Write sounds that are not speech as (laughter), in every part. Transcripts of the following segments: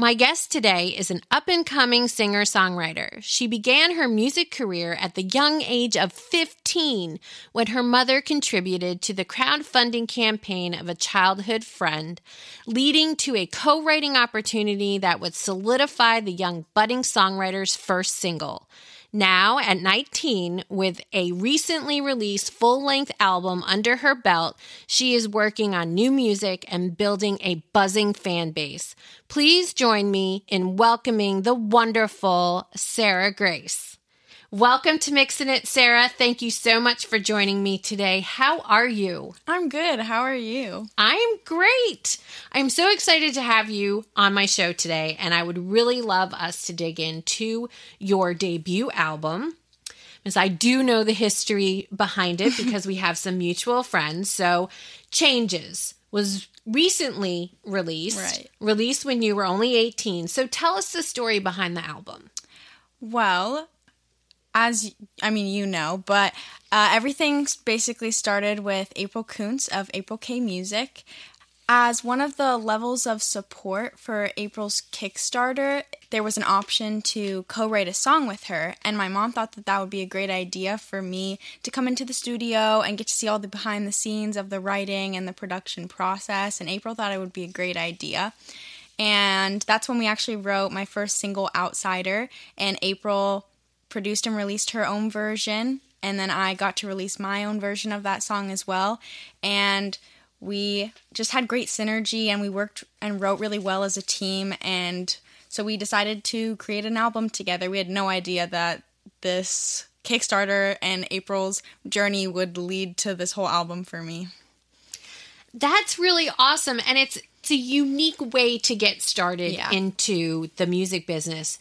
My guest today is an up and coming singer songwriter. She began her music career at the young age of 15 when her mother contributed to the crowdfunding campaign of a childhood friend, leading to a co writing opportunity that would solidify the young budding songwriter's first single. Now, at 19, with a recently released full length album under her belt, she is working on new music and building a buzzing fan base. Please join me in welcoming the wonderful Sarah Grace. Welcome to Mixing It, Sarah. Thank you so much for joining me today. How are you? I'm good. How are you? I'm great. I'm so excited to have you on my show today, and I would really love us to dig into your debut album. Because I do know the history behind it (laughs) because we have some mutual friends. So, Changes was recently released, Right. released when you were only 18. So, tell us the story behind the album. Well, as I mean, you know, but uh, everything basically started with April Kuntz of April K Music. As one of the levels of support for April's Kickstarter, there was an option to co write a song with her. And my mom thought that that would be a great idea for me to come into the studio and get to see all the behind the scenes of the writing and the production process. And April thought it would be a great idea. And that's when we actually wrote my first single, Outsider. And April produced and released her own version. And then I got to release my own version of that song as well. And we just had great synergy and we worked and wrote really well as a team. And so we decided to create an album together. We had no idea that this Kickstarter and April's journey would lead to this whole album for me. That's really awesome. And it's it's a unique way to get started Yeah. into the music business.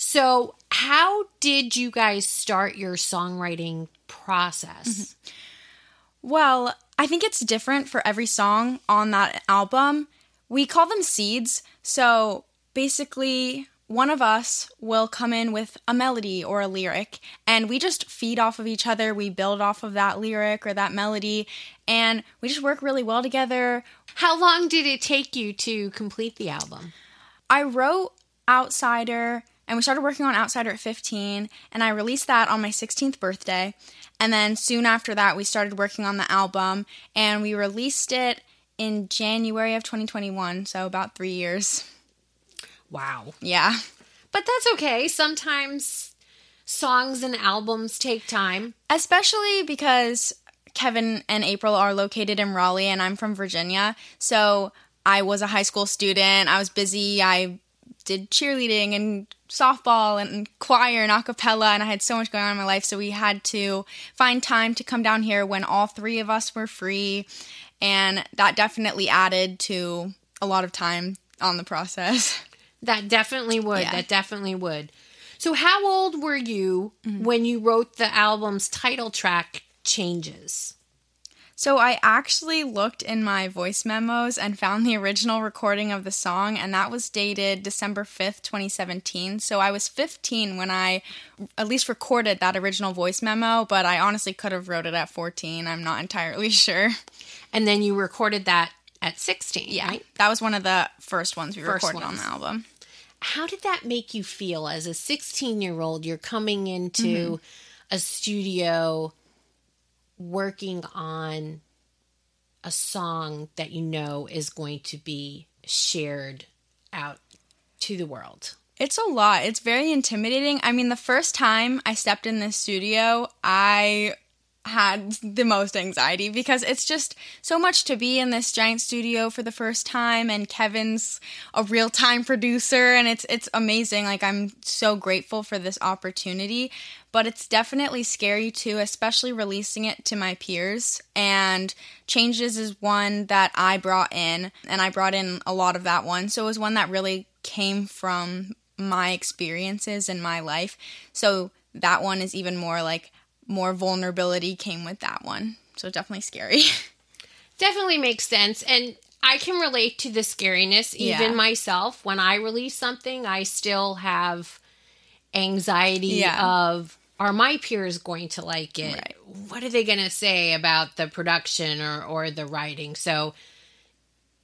So, how did you guys start your songwriting process? Mm-hmm. Well, I think it's different for every song on that album. We call them seeds. So basically, one of us will come in with a melody or a lyric, and we just feed off of each other. We build off of that lyric or that melody, and we just work really well together. How long did it take you to complete the album? I wrote Outsider and we started working on Outsider at 15 and I released that on my 16th birthday. And then soon after that we started working on the album and we released it in January of 2021, so about 3 years. Wow. Yeah. But that's okay. Sometimes songs and albums take time. Especially because Kevin and April are located in Raleigh and I'm from Virginia. So I was a high school student. I was busy. I did cheerleading and softball and choir and a cappella and I had so much going on in my life. So we had to find time to come down here when all three of us were free. And that definitely added to a lot of time on the process. (laughs) That definitely would. Yeah. That definitely would. So, how old were you mm-hmm. when you wrote the album's title track, Changes? So I actually looked in my voice memos and found the original recording of the song, and that was dated December 5th, 2017. So I was 15 when I at least recorded that original voice memo, but I honestly could have wrote it at 14. I'm not entirely (laughs) sure. And then you recorded that at 16, right? That was one of the first ones we First recorded ones. on the album. How did that make you feel as a 16 year old? You're coming into mm-hmm. a studio working on a song that you know is going to be shared out to the world. It's a lot. It's very intimidating. I mean, the first time I stepped in this studio, I had the most anxiety because it's just so much to be in this giant studio for the first time and Kevin's a real-time producer and it's it's amazing. Like I'm so grateful for this opportunity but it's definitely scary too especially releasing it to my peers. And changes is one that I brought in and I brought in a lot of that one. So it was one that really came from my experiences in my life. So that one is even more like more vulnerability came with that one. So definitely scary. (laughs) Definitely makes sense. And I can relate to the scariness even Yeah. myself. When I release something, I still have anxiety Yeah. of are my peers going to like it? Right. What are they going to say about the production or or the writing? So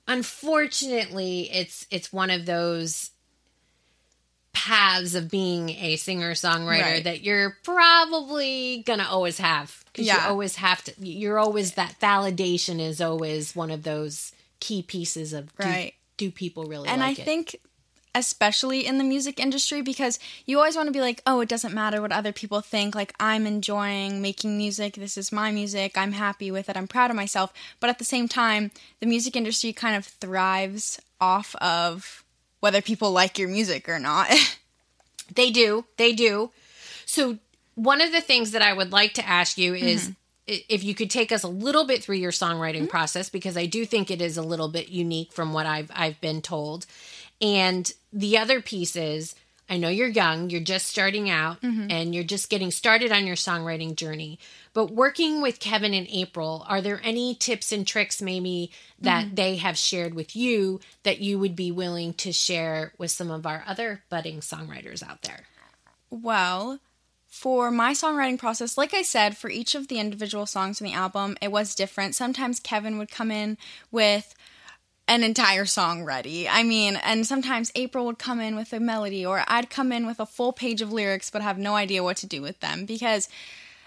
unfortunately, it's it's one of those paths of being a singer-songwriter Right. that you're probably to always have cuz you always have to you're always that validation is always one of those key pieces of do, Right. do people really and like I it? think especially in the music industry because you always want to be like, "Oh, it doesn't matter what other people think. Like I'm enjoying making music. This is my music. I'm happy with it. I'm proud of myself." But at the same time, the music industry kind of thrives off of whether people like your music or not. (laughs) They do. They do. So, one of the things that I would like to ask you is mm-hmm. i if you could take us a little bit through your songwriting mm-hmm. process because I do think it is a little bit unique from what I've I've been told. And the other piece is I know you're young, you're just starting out mm-hmm. and you're just getting started on your songwriting journey. But working with Kevin and April, are there any tips and tricks maybe that mm-hmm. they have shared with you that you would be willing to share with some of our other budding songwriters out there? Well, for my songwriting process, like I said, for each of the individual songs in the album, it was different. Sometimes Kevin would come in with an entire song ready. I mean, and sometimes April would come in with a melody, or I'd come in with a full page of lyrics but have no idea what to do with them. Because,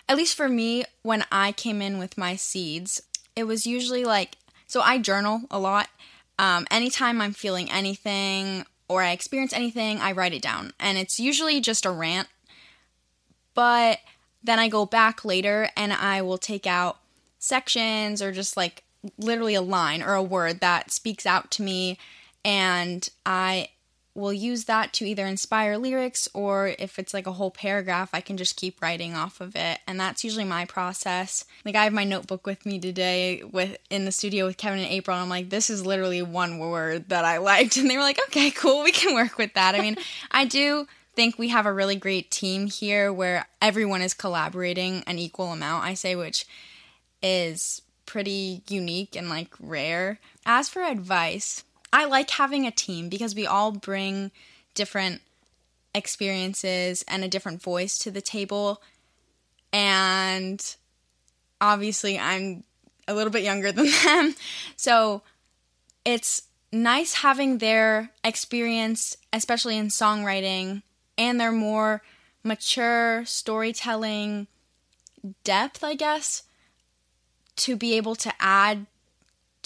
at least for me, when I came in with my seeds, it was usually like so I journal a lot. Um, anytime I'm feeling anything or I experience anything, I write it down. And it's usually just a rant. But then I go back later and I will take out sections or just like literally a line or a word that speaks out to me. And I will use that to either inspire lyrics or if it's like a whole paragraph, I can just keep writing off of it. And that's usually my process. Like I have my notebook with me today with in the studio with Kevin and April. And I'm like, this is literally one word that I liked. And they were like, okay, cool, we can work with that. I mean, I do think we have a really great team here where everyone is collaborating an equal amount, I say, which is pretty unique and like rare. As for advice, I like having a team because we all bring different experiences and a different voice to the table. And obviously, I'm a little bit younger (laughs) than them. So it's nice having their experience, especially in songwriting, and their more mature storytelling depth, I guess, to be able to add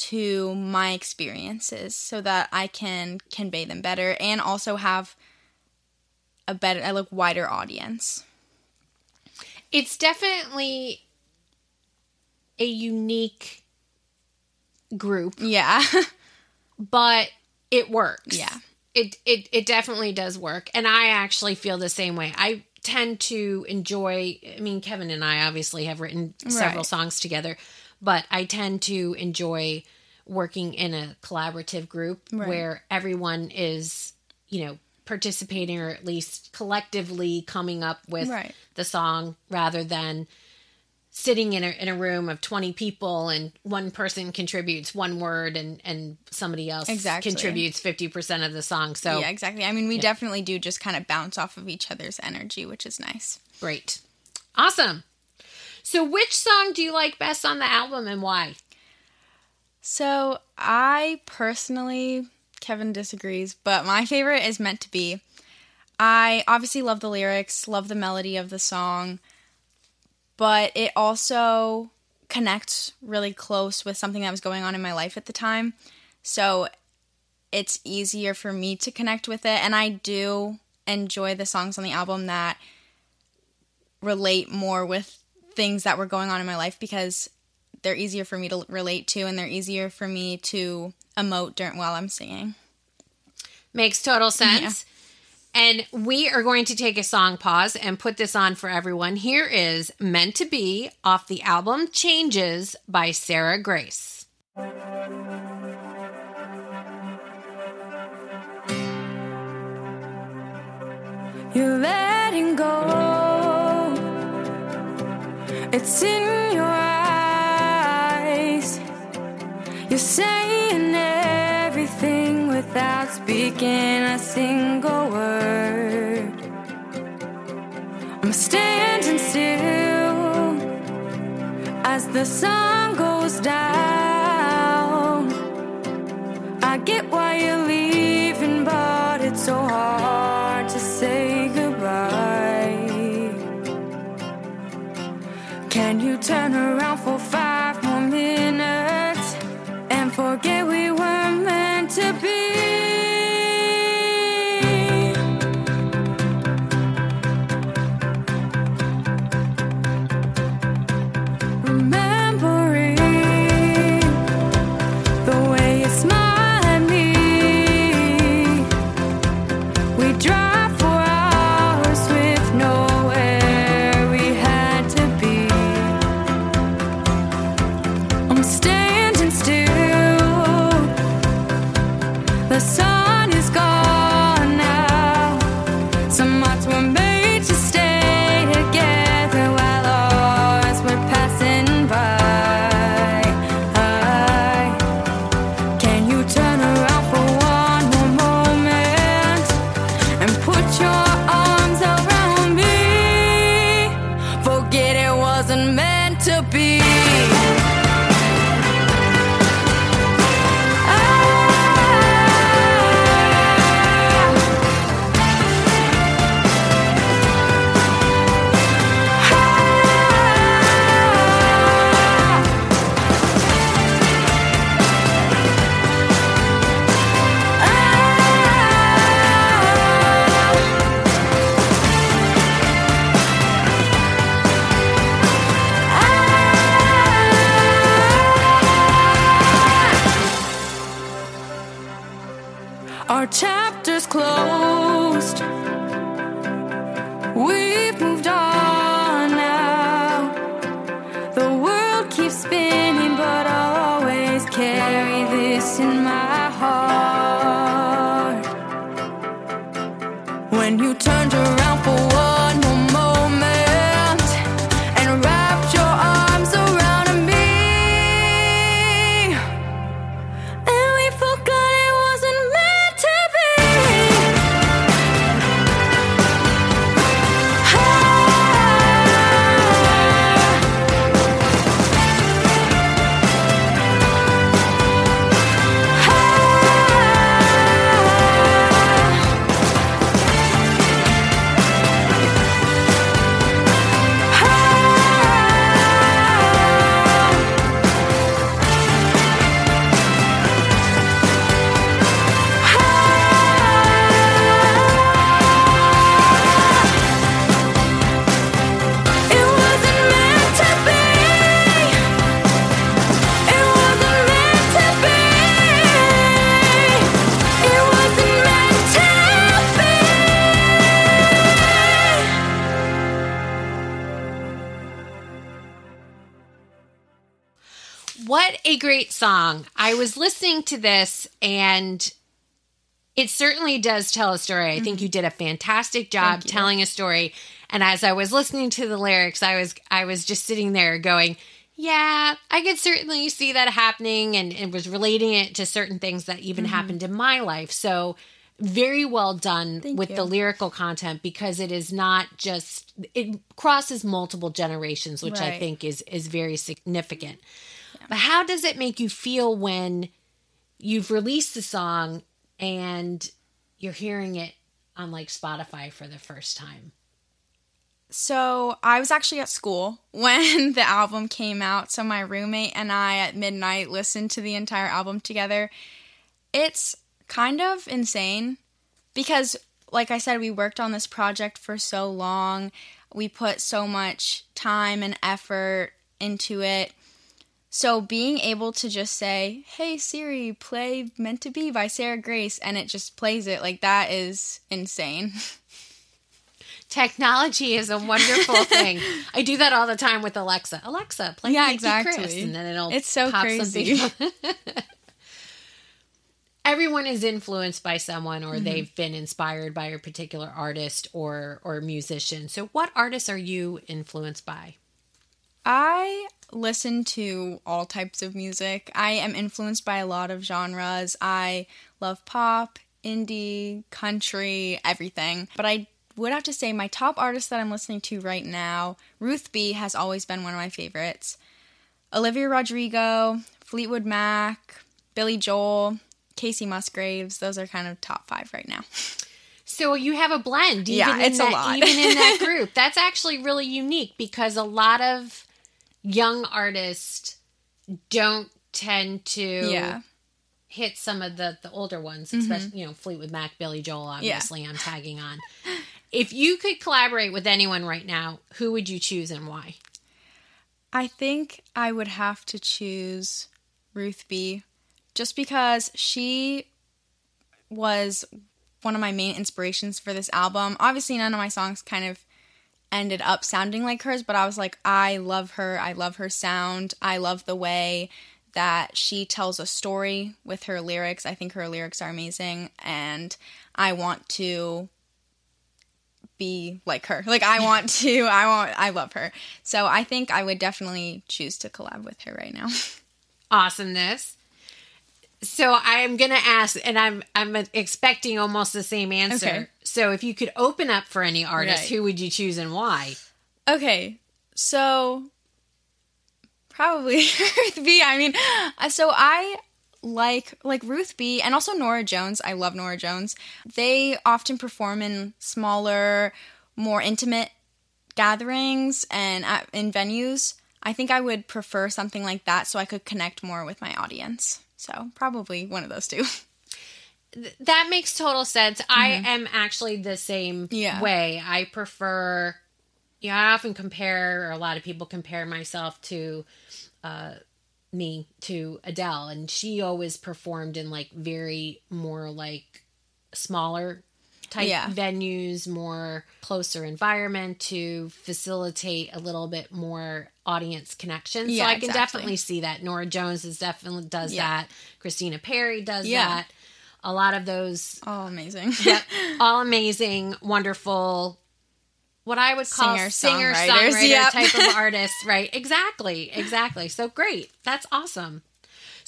to my experiences so that I can convey them better and also have a better, a like wider audience. It's definitely a unique group, Yeah. (laughs) but it works. Yeah. It it it definitely does work. And I actually feel the same way. I tend to enjoy I mean Kevin and I obviously have written several Right. songs together, but I tend to enjoy working in a collaborative group Right. where everyone is, you know, participating or at least collectively coming up with Right. the song rather than sitting in a, in a room of 20 people and one person contributes one word and, and somebody else Exactly. contributes 50% of the song. So yeah, exactly. I mean, we definitely do just kind of bounce off of each other's energy, which is nice. great. Awesome. So which song do you like best on the album and why? So I personally, Kevin disagrees, but my favorite is Meant to Be. I obviously love the lyrics, love the melody of the song, but it also connects really close with something that was going on in my life at the time. So it's easier for me to connect with it. And I do enjoy the songs on the album that relate more with things that were going on in my life because they're easier for me to relate to and they're easier for me to emote during while I'm singing. Makes total sense. And we are going to take a song pause and put this on for everyone. Here is Meant to Be off the album Changes by Sarah Grace. You're letting go. It's in your eyes. You're saying everything without speaking a single word. I'm standing still as the sun goes down. I get why you're leaving, but it's so hard Can you turn around for chapter's closed. We've song. I was listening to this and it certainly does tell a story. I think you did a fantastic job Mm-hmm. Telling a story. And as I was listening to the lyrics, I was I was just sitting there going, yeah, I could certainly see that happening and, and was relating it to certain things that even Mm-hmm. happened in my life. So very well done Thank with you. the lyrical content because it is not just it crosses multiple generations, which I think is is very significant. But how does it make you feel when you've released the song and you're hearing it on like Spotify for the first time? So I was actually at school (laughs) when the album came out. So my roommate and I at midnight listened to the entire album together. It's kind of insane because, like I said, we worked on this project for so long. We put so much time and effort into it. So being able to just say, "Hey Siri, play Meant to Be by Sarah Grace," and it just plays it like that is insane. Technology is a wonderful (laughs) thing. I do that all the time with Alexa. Alexa, play Yeah, Nicki Kris, and then it'll It's so pop crazy. (laughs) (laughs) everyone is influenced by someone Mm-hmm. or they've been inspired by a particular artist or or musician. So what artists are you influenced by? I listen to all types of music. I am influenced by a lot of genres. I love pop, indie, country, everything. But I would have to say my top artist that I'm listening to right now, Ruth B, has always been one of my favorites. Olivia Rodrigo, Fleetwood Mac, Billy Joel, Kacey Musgraves. Those are kind of top five right now. So you have a blend, even Yeah, it's a lot. even in that (laughs) group. That's actually really unique because a lot of young artists don't tend to Yeah. hit some of the the older ones, Mm-hmm. especially you know Fleetwood Mac, Billy Joel. Obviously, I'm tagging on. If you could collaborate with anyone right now, who would you choose and why? I think I would have to choose Ruth B. Just because she was one of my main inspirations for this album. Obviously, none of my songs kind of ended up sounding like hers, but I was like, I love her. I love her sound. I love the way that she tells a story with her lyrics. I think her lyrics are amazing, and I want to be like her. Like I want (laughs) to I want I love her. So I think I would definitely choose to collab with her right now. (laughs) Awesomeness. So I'm gonna ask, and I'm I'm expecting almost the same answer. Okay. So if you could open up for any artist, Right. who would you choose and why? Okay. So probably (laughs) Ruth B. I mean, uh, so I like like Ruth B and also Norah Jones. I love Norah Jones. They often perform in smaller, more intimate gatherings and at, in venues. I think I would prefer something like that so I could connect more with my audience. So probably one of those two. (laughs) That makes total sense. I am actually the same Mm-hmm. Yeah. way. I prefer, yeah, I often compare, or a lot of people compare myself to uh, me to Adele, and she always performed in like very more like smaller type Yeah. venues, more closer environment to facilitate a little bit more audience connection. so Yeah, I can exactly. definitely see that. Norah Jones is definitely does Yeah. that. Christina Perri does that. A lot of those Oh, amazing. Yep. (laughs) All amazing, wonderful, what I would call singer Singer-songwriters, songwriter (laughs) yep. type of artists, right? Exactly. Exactly. So great. That's awesome.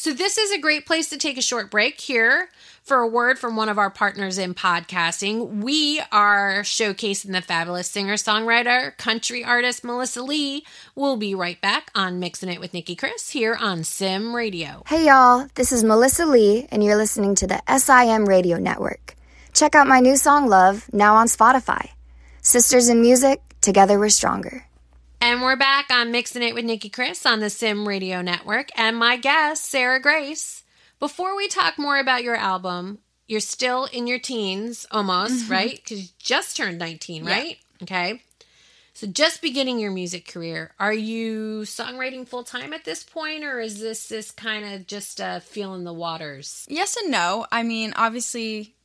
So this is a great place to take a short break here for a word from one of our partners in podcasting. We are showcasing the fabulous singer-songwriter, country artist Melissa Lee. We'll be right back on Mixing It with Nicki Kris here on SIM Radio. Hey y'all, this is Melissa Lee, and you're listening to the SIM Radio Network. Check out my new song Love, now on Spotify. Sisters in Music, together we're stronger. And we're back on Mixing It with Nicki Kris on the SIM Radio Network. And my guest, Sarah Grace. Before we talk more about your album, you're still in your teens almost, right? Because you just turned 19, right? Okay. So just beginning your music career. Are you songwriting full time at this point, or is this this kind of just uh, feeling the waters? Yes and no. I mean, obviously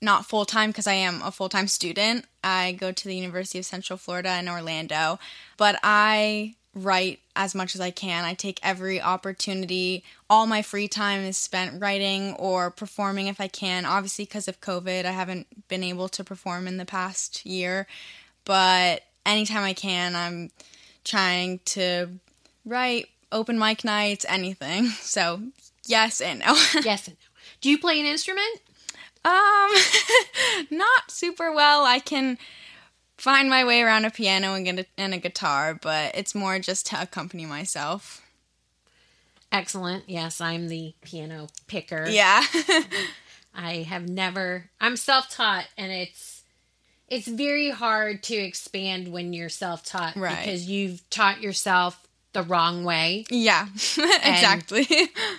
not full time because I am a full time student. I go to the University of Central Florida in Orlando, but I write as much as I can. I take every opportunity. All my free time is spent writing or performing if I can. Obviously, because of COVID, I haven't been able to perform in the past year, but anytime I can, I'm trying to write, open mic nights, anything. (laughs) So, yes and no. (laughs) yes and no. Do you play an instrument? Um, (laughs) not super well. I can find my way around a piano and get a, and a guitar, but it's more just to accompany myself. Excellent. Yes, I'm the piano picker. Yeah. (laughs) I have never I'm self-taught and it's it's very hard to expand when you're self-taught Right. because you've taught yourself the wrong way. yeah. (laughs) exactly.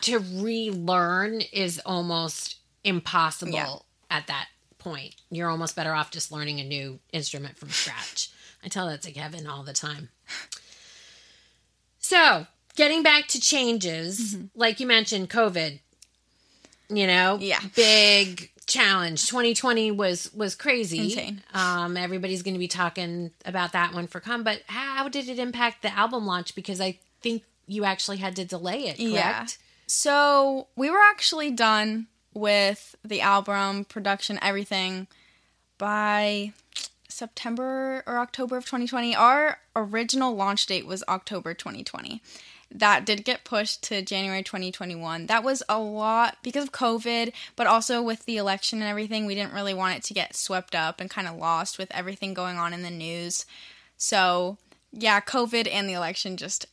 To relearn is almost impossible Yeah. at that point. You're almost better off just learning a new instrument from scratch. I tell that to Kevin all the time. So, getting back to changes, like you mentioned, COVID, you know, Mm-hmm. Yeah. big challenge. 2020 was was crazy. Insane. Um, everybody's going to be talking about that one for come. But how did it impact the album launch? Because I think you actually had to delay it. Correct? Yeah. So we were actually done with the album, production, everything by September or October of 2020. Our original launch date was October 2020. That did get pushed to January 2021. That was a lot because of COVID, but also with the election and everything. We didn't really want it to get swept up and kind of lost with everything going on in the news. So, yeah, COVID and the election just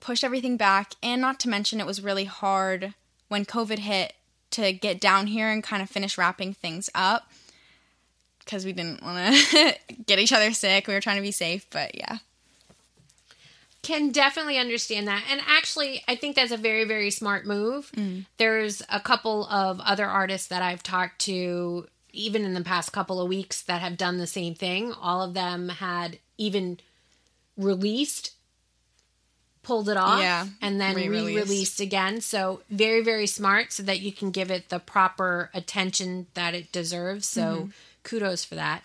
pushed everything back. And not to mention, it was really hard when COVID hit to get down here and kind of finish wrapping things up because we didn't want to (laughs) get each other sick. We were trying to be safe, but yeah. Can definitely understand that. And actually, I think that's a very, very smart move. Mm. There's a couple of other artists that I've talked to, even in the past couple of weeks, that have done the same thing. All of them had even released, pulled it off, Yeah, and then re re-released. released again. So, very, very smart so that you can give it the proper attention that it deserves. So, mm-hmm. kudos for that.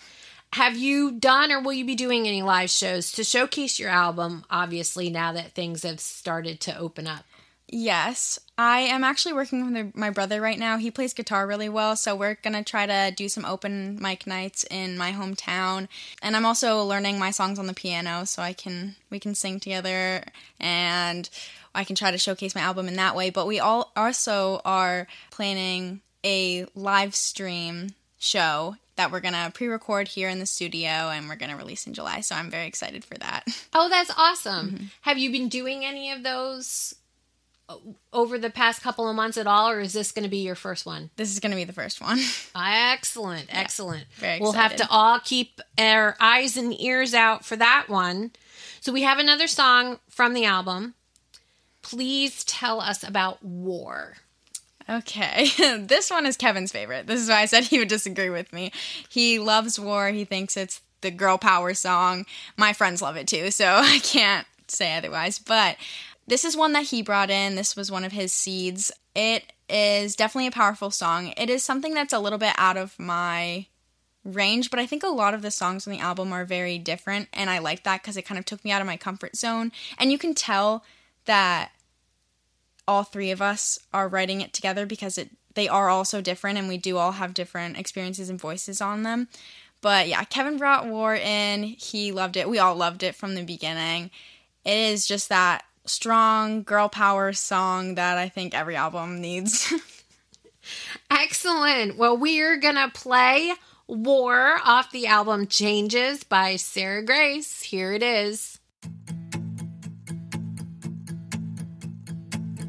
Have you done or will you be doing any live shows to showcase your album, obviously, now that things have started to open up? Yes, I am actually working with my- brother right now. He plays guitar really well, so we're gonna try to do some open mic nights in my hometown. And I'm also learning my songs on the piano, so I can we can sing together and I can try to showcase my album in that way. But we all also are planning a live stream show that we're gonna pre-record here in the studio and we're gonna release in July. So I'm very excited for that. Oh, that's awesome. Mm-hmm. Have you been doing any of those over the past couple of months at all, or is this going to be your first one? This is gonna be the first one. (laughs) Ah, excellent, excellent. very We'll have to all keep our eyes and ears out for that one. So we have another song from the album. Please tell us about War. Okay, (laughs) this one is Kevin's favorite. This is why I said (laughs) he would disagree with me. He loves War. He thinks it's the girl power song. My friends love it too, so I can't say otherwise. But this is one that he brought in. This was one of his seeds. It is definitely a powerful song. It is something that's a little bit out of my range, but I think a lot of the songs on the album are very different, and I like that because it kind of took me out of my comfort zone. And you can tell that all three of us are writing it together because it they are all so different and we do all have different experiences and voices on them. But yeah, Kevin brought War in. He loved it. We all loved it from the beginning. It is just that strong girl power song that I think every album needs. (laughs) Excellent. Well, we're going to play War off the album Changes by Sarah Grace. Here it is.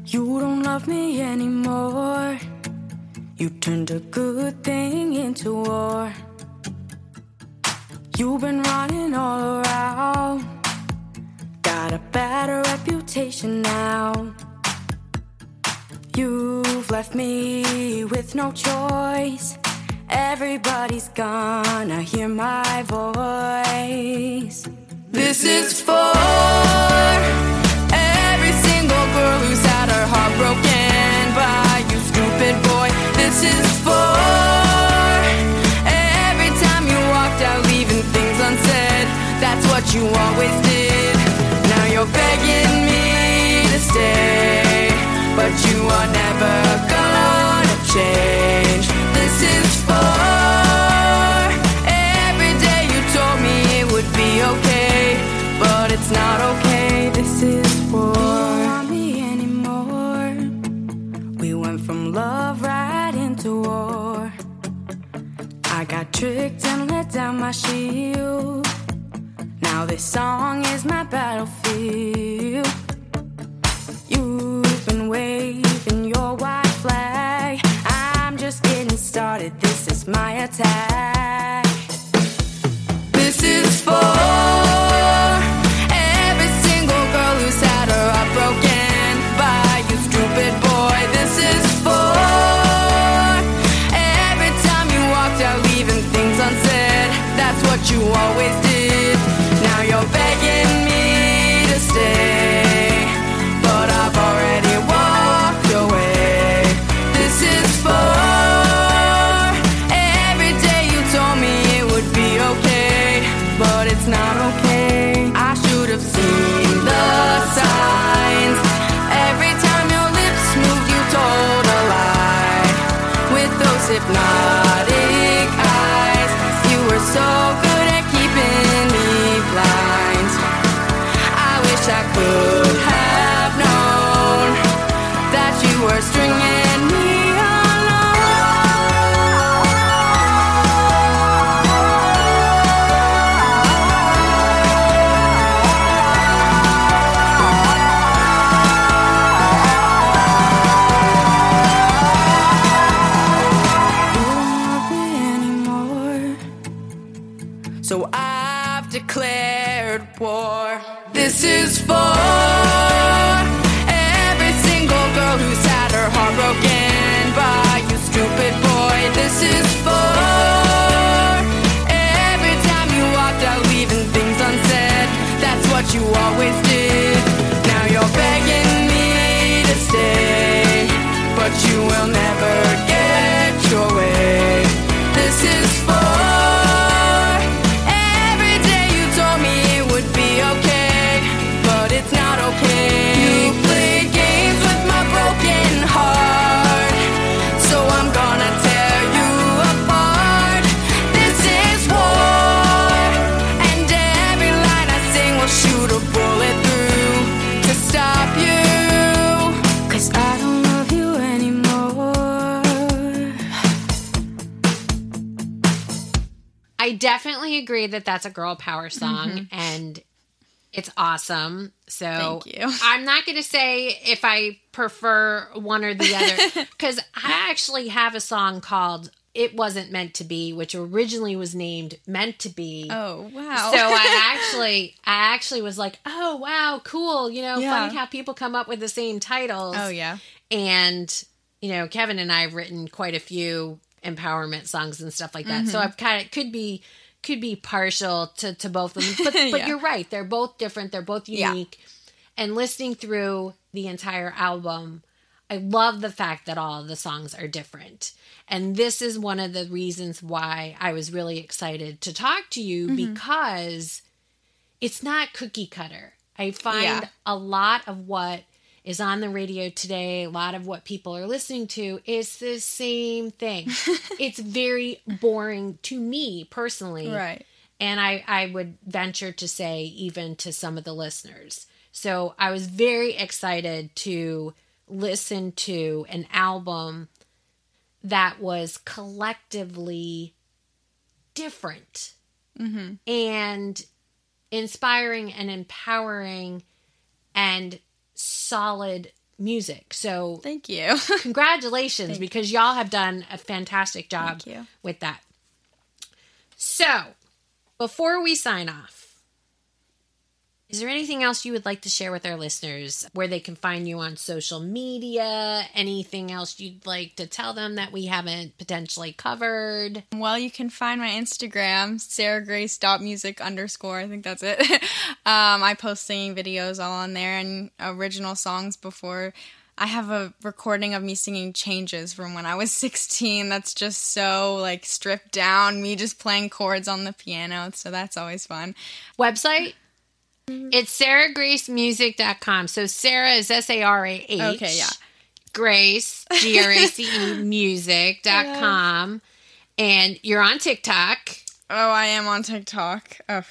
You don't love me anymore. You turned a good thing into war. You've been running all around. Bad reputation now. You've left me with no choice. Everybody's gonna hear my voice. This is for every single girl who's had her heart broken by you, stupid boy. This is for every time you walked out, leaving things unsaid. That's what you always did. Stay, but you are never gonna change. This is for every day you told me it would be okay, but it's not okay. This is for not me anymore. We went from love right into war. I got tricked and let down my shield. Now this song is my battlefield. Waving your white flag. I'm just getting started. This is my attack. This is for every single agree that that's a girl power song and it's awesome. So Mm-hmm. Thank you. (laughs) I'm not going to say if I prefer one or the other (laughs) because I actually have a song called It Wasn't Meant to Be, which originally was named Meant to Be. Oh wow! So I (laughs) actually, I actually was like, "Oh wow, cool!" You know, Yeah. funny how people come up with the same titles. oh yeah, and you know kevin and i have written quite a few empowerment songs and stuff like that so Mm-hmm. i've kind of could be could be partial to to both of them (laughs) but but Yeah. you're right they're both different they're both Yeah. unique and listening through the entire album i love the fact that all of the songs are different and this is one of the reasons why i was really excited to talk to you Mm-hmm. because it's not cookie cutter i find Yeah. a lot of what is on the radio today, a lot of what people are listening to is the same thing. (laughs) it's very boring to me personally. right. And I, I would venture to say, even to some of the listeners. So I was very excited to listen to an album that was collectively different mm-hmm. and inspiring and empowering and solid music. So Thank you. (laughs) congratulations because y'all have done a fantastic job Thank you. with that. So, before we sign off, is there anything else you would like to share with our listeners where they can find you on social media? Anything else you'd like to tell them that we haven't potentially covered? Well, you can find my Instagram, sarahgrace.music underscore. I think that's it. (laughs) um, I post singing videos all on there and original songs before. I have a recording of me singing Changes from when I was (laughs) 16. That's just so like stripped down, me just playing chords on the piano. So that's always fun. Website? Mm-hmm. It's sarahgracemusic.com. So Sarah is S A R A H. Okay, yeah. Grace, (laughs) G R A C E music.com. And you're on TikTok. Oh, I am on TikTok. Oh,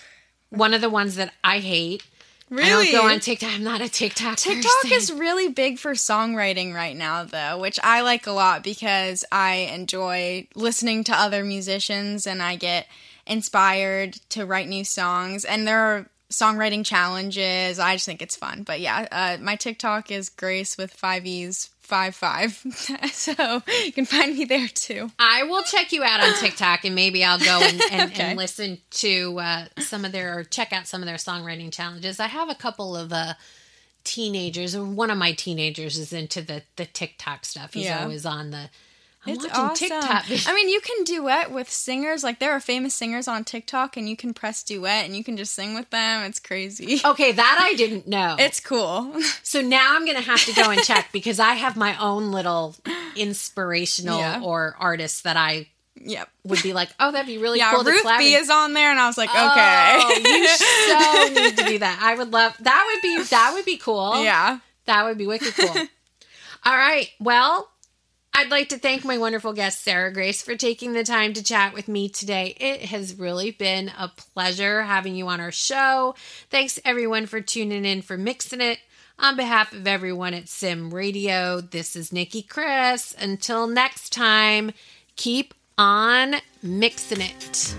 One of the ones that I hate. really? I don't go on TikTok. I'm not a TikTok. TikTok person. is really big for songwriting right now, though, which I like a lot because I enjoy listening to other musicians and I get inspired to write new songs. And there are songwriting challenges. I just think it's fun. But yeah, uh, my TikTok is Grace with five E's. Five five, (laughs) so you can find me there too. I will check you out on TikTok and maybe I'll go and, and, (laughs) Okay. and listen to uh, some of their or check out some of their songwriting challenges. I have a couple of uh, teenagers. Or one of my teenagers is into the the TikTok stuff. He's Yeah. always on the. I'm It's awesome. TikTok. I mean, you can duet with singers. Like there are famous singers on TikTok, and you can press duet, and you can just sing with them. It's crazy. (laughs) okay, that I didn't know. It's cool. (laughs) So now I'm going to have to go and check because I have my own little inspirational Yeah. or artist that I yep. would be like, oh, that'd be really Yeah, cool Ruth. B is on there, and I was like, Oh, okay. you (laughs) so need to do that. I would love that. Would be that would be cool. yeah. that would be wicked cool. All right. Well, I'd like to thank my wonderful guest SarahGrace for taking the time to chat with me today. It has really been a pleasure having you on our show. Thanks everyone for tuning in for mixing it. On behalf of everyone at SIM Radio, this is Nicki Kris. Until next time, keep on mixing it.